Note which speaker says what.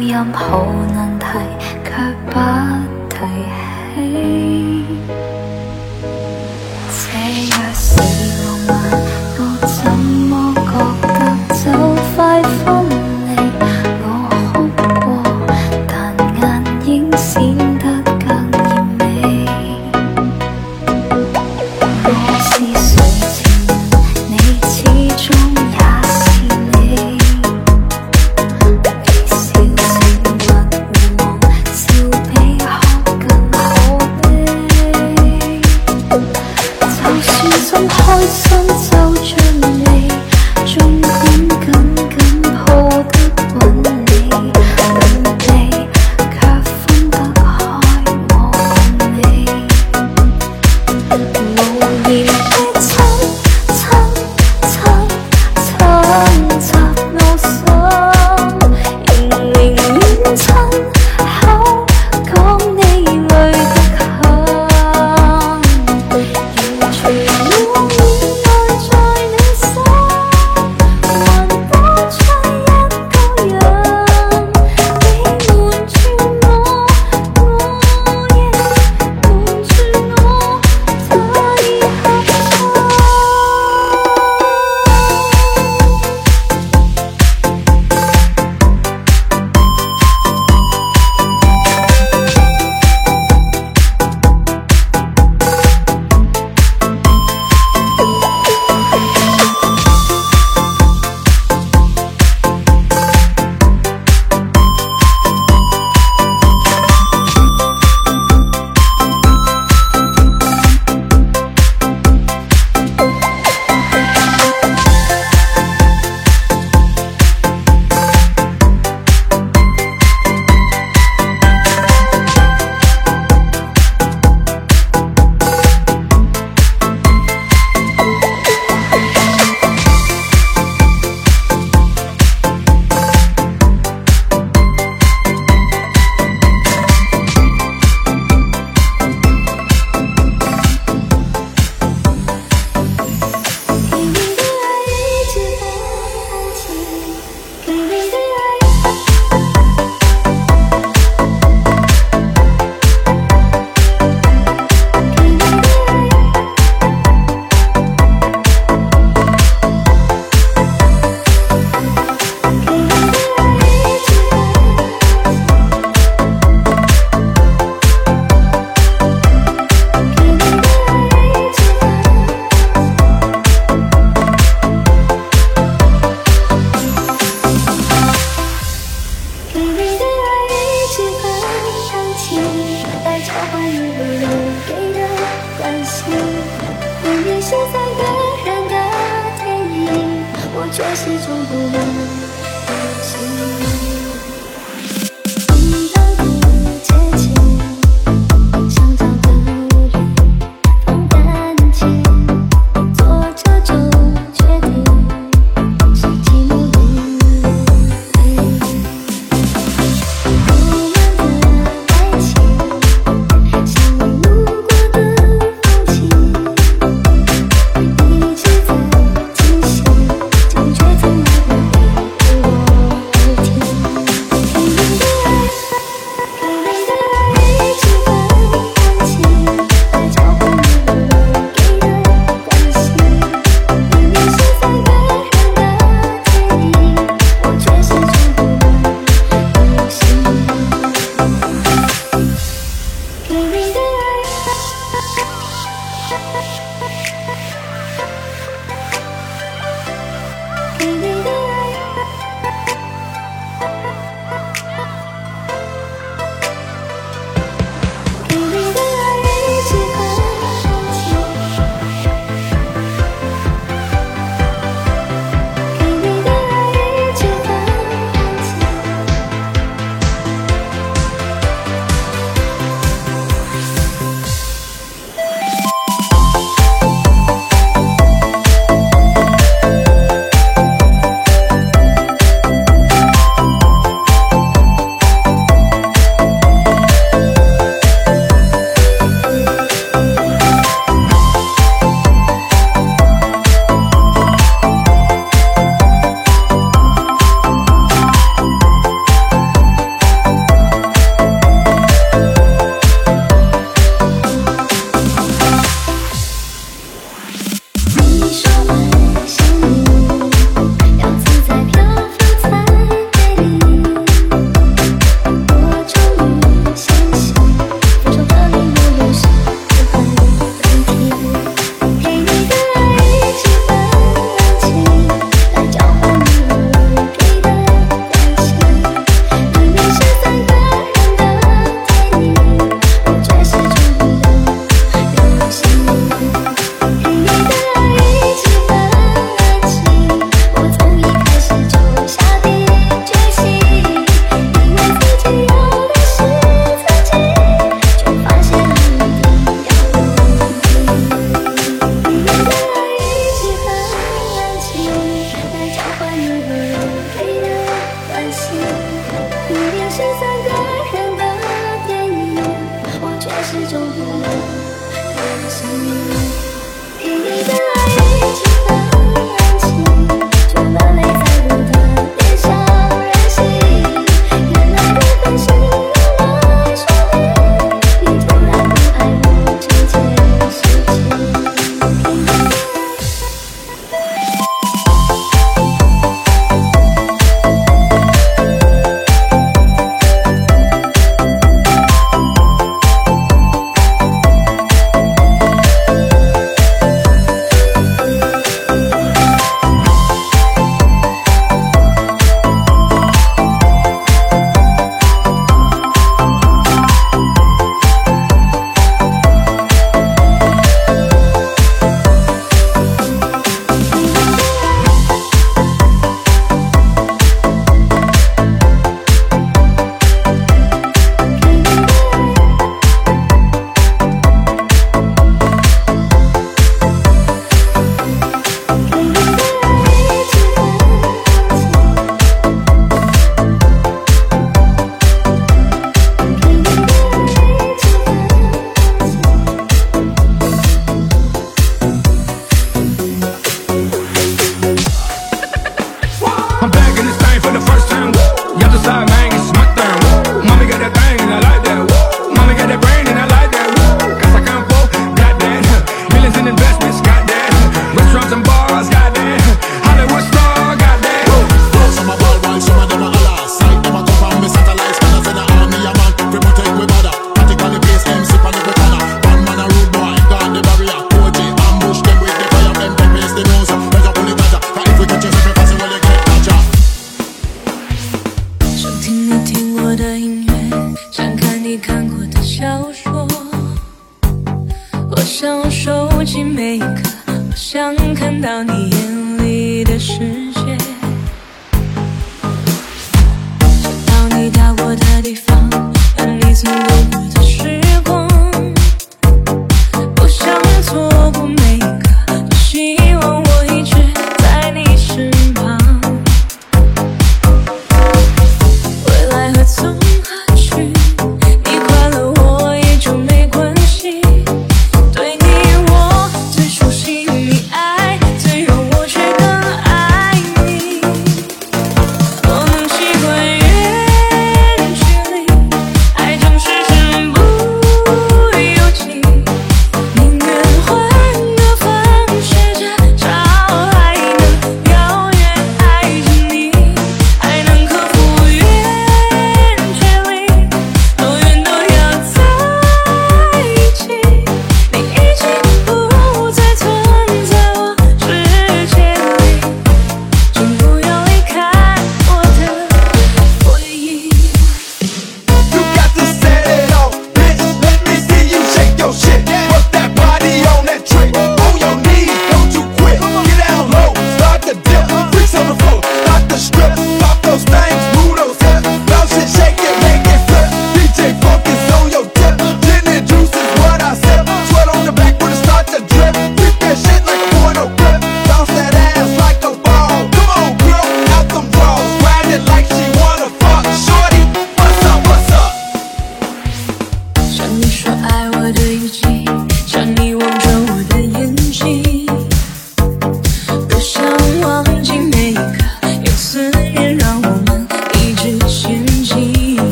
Speaker 1: 任何难题却不提起。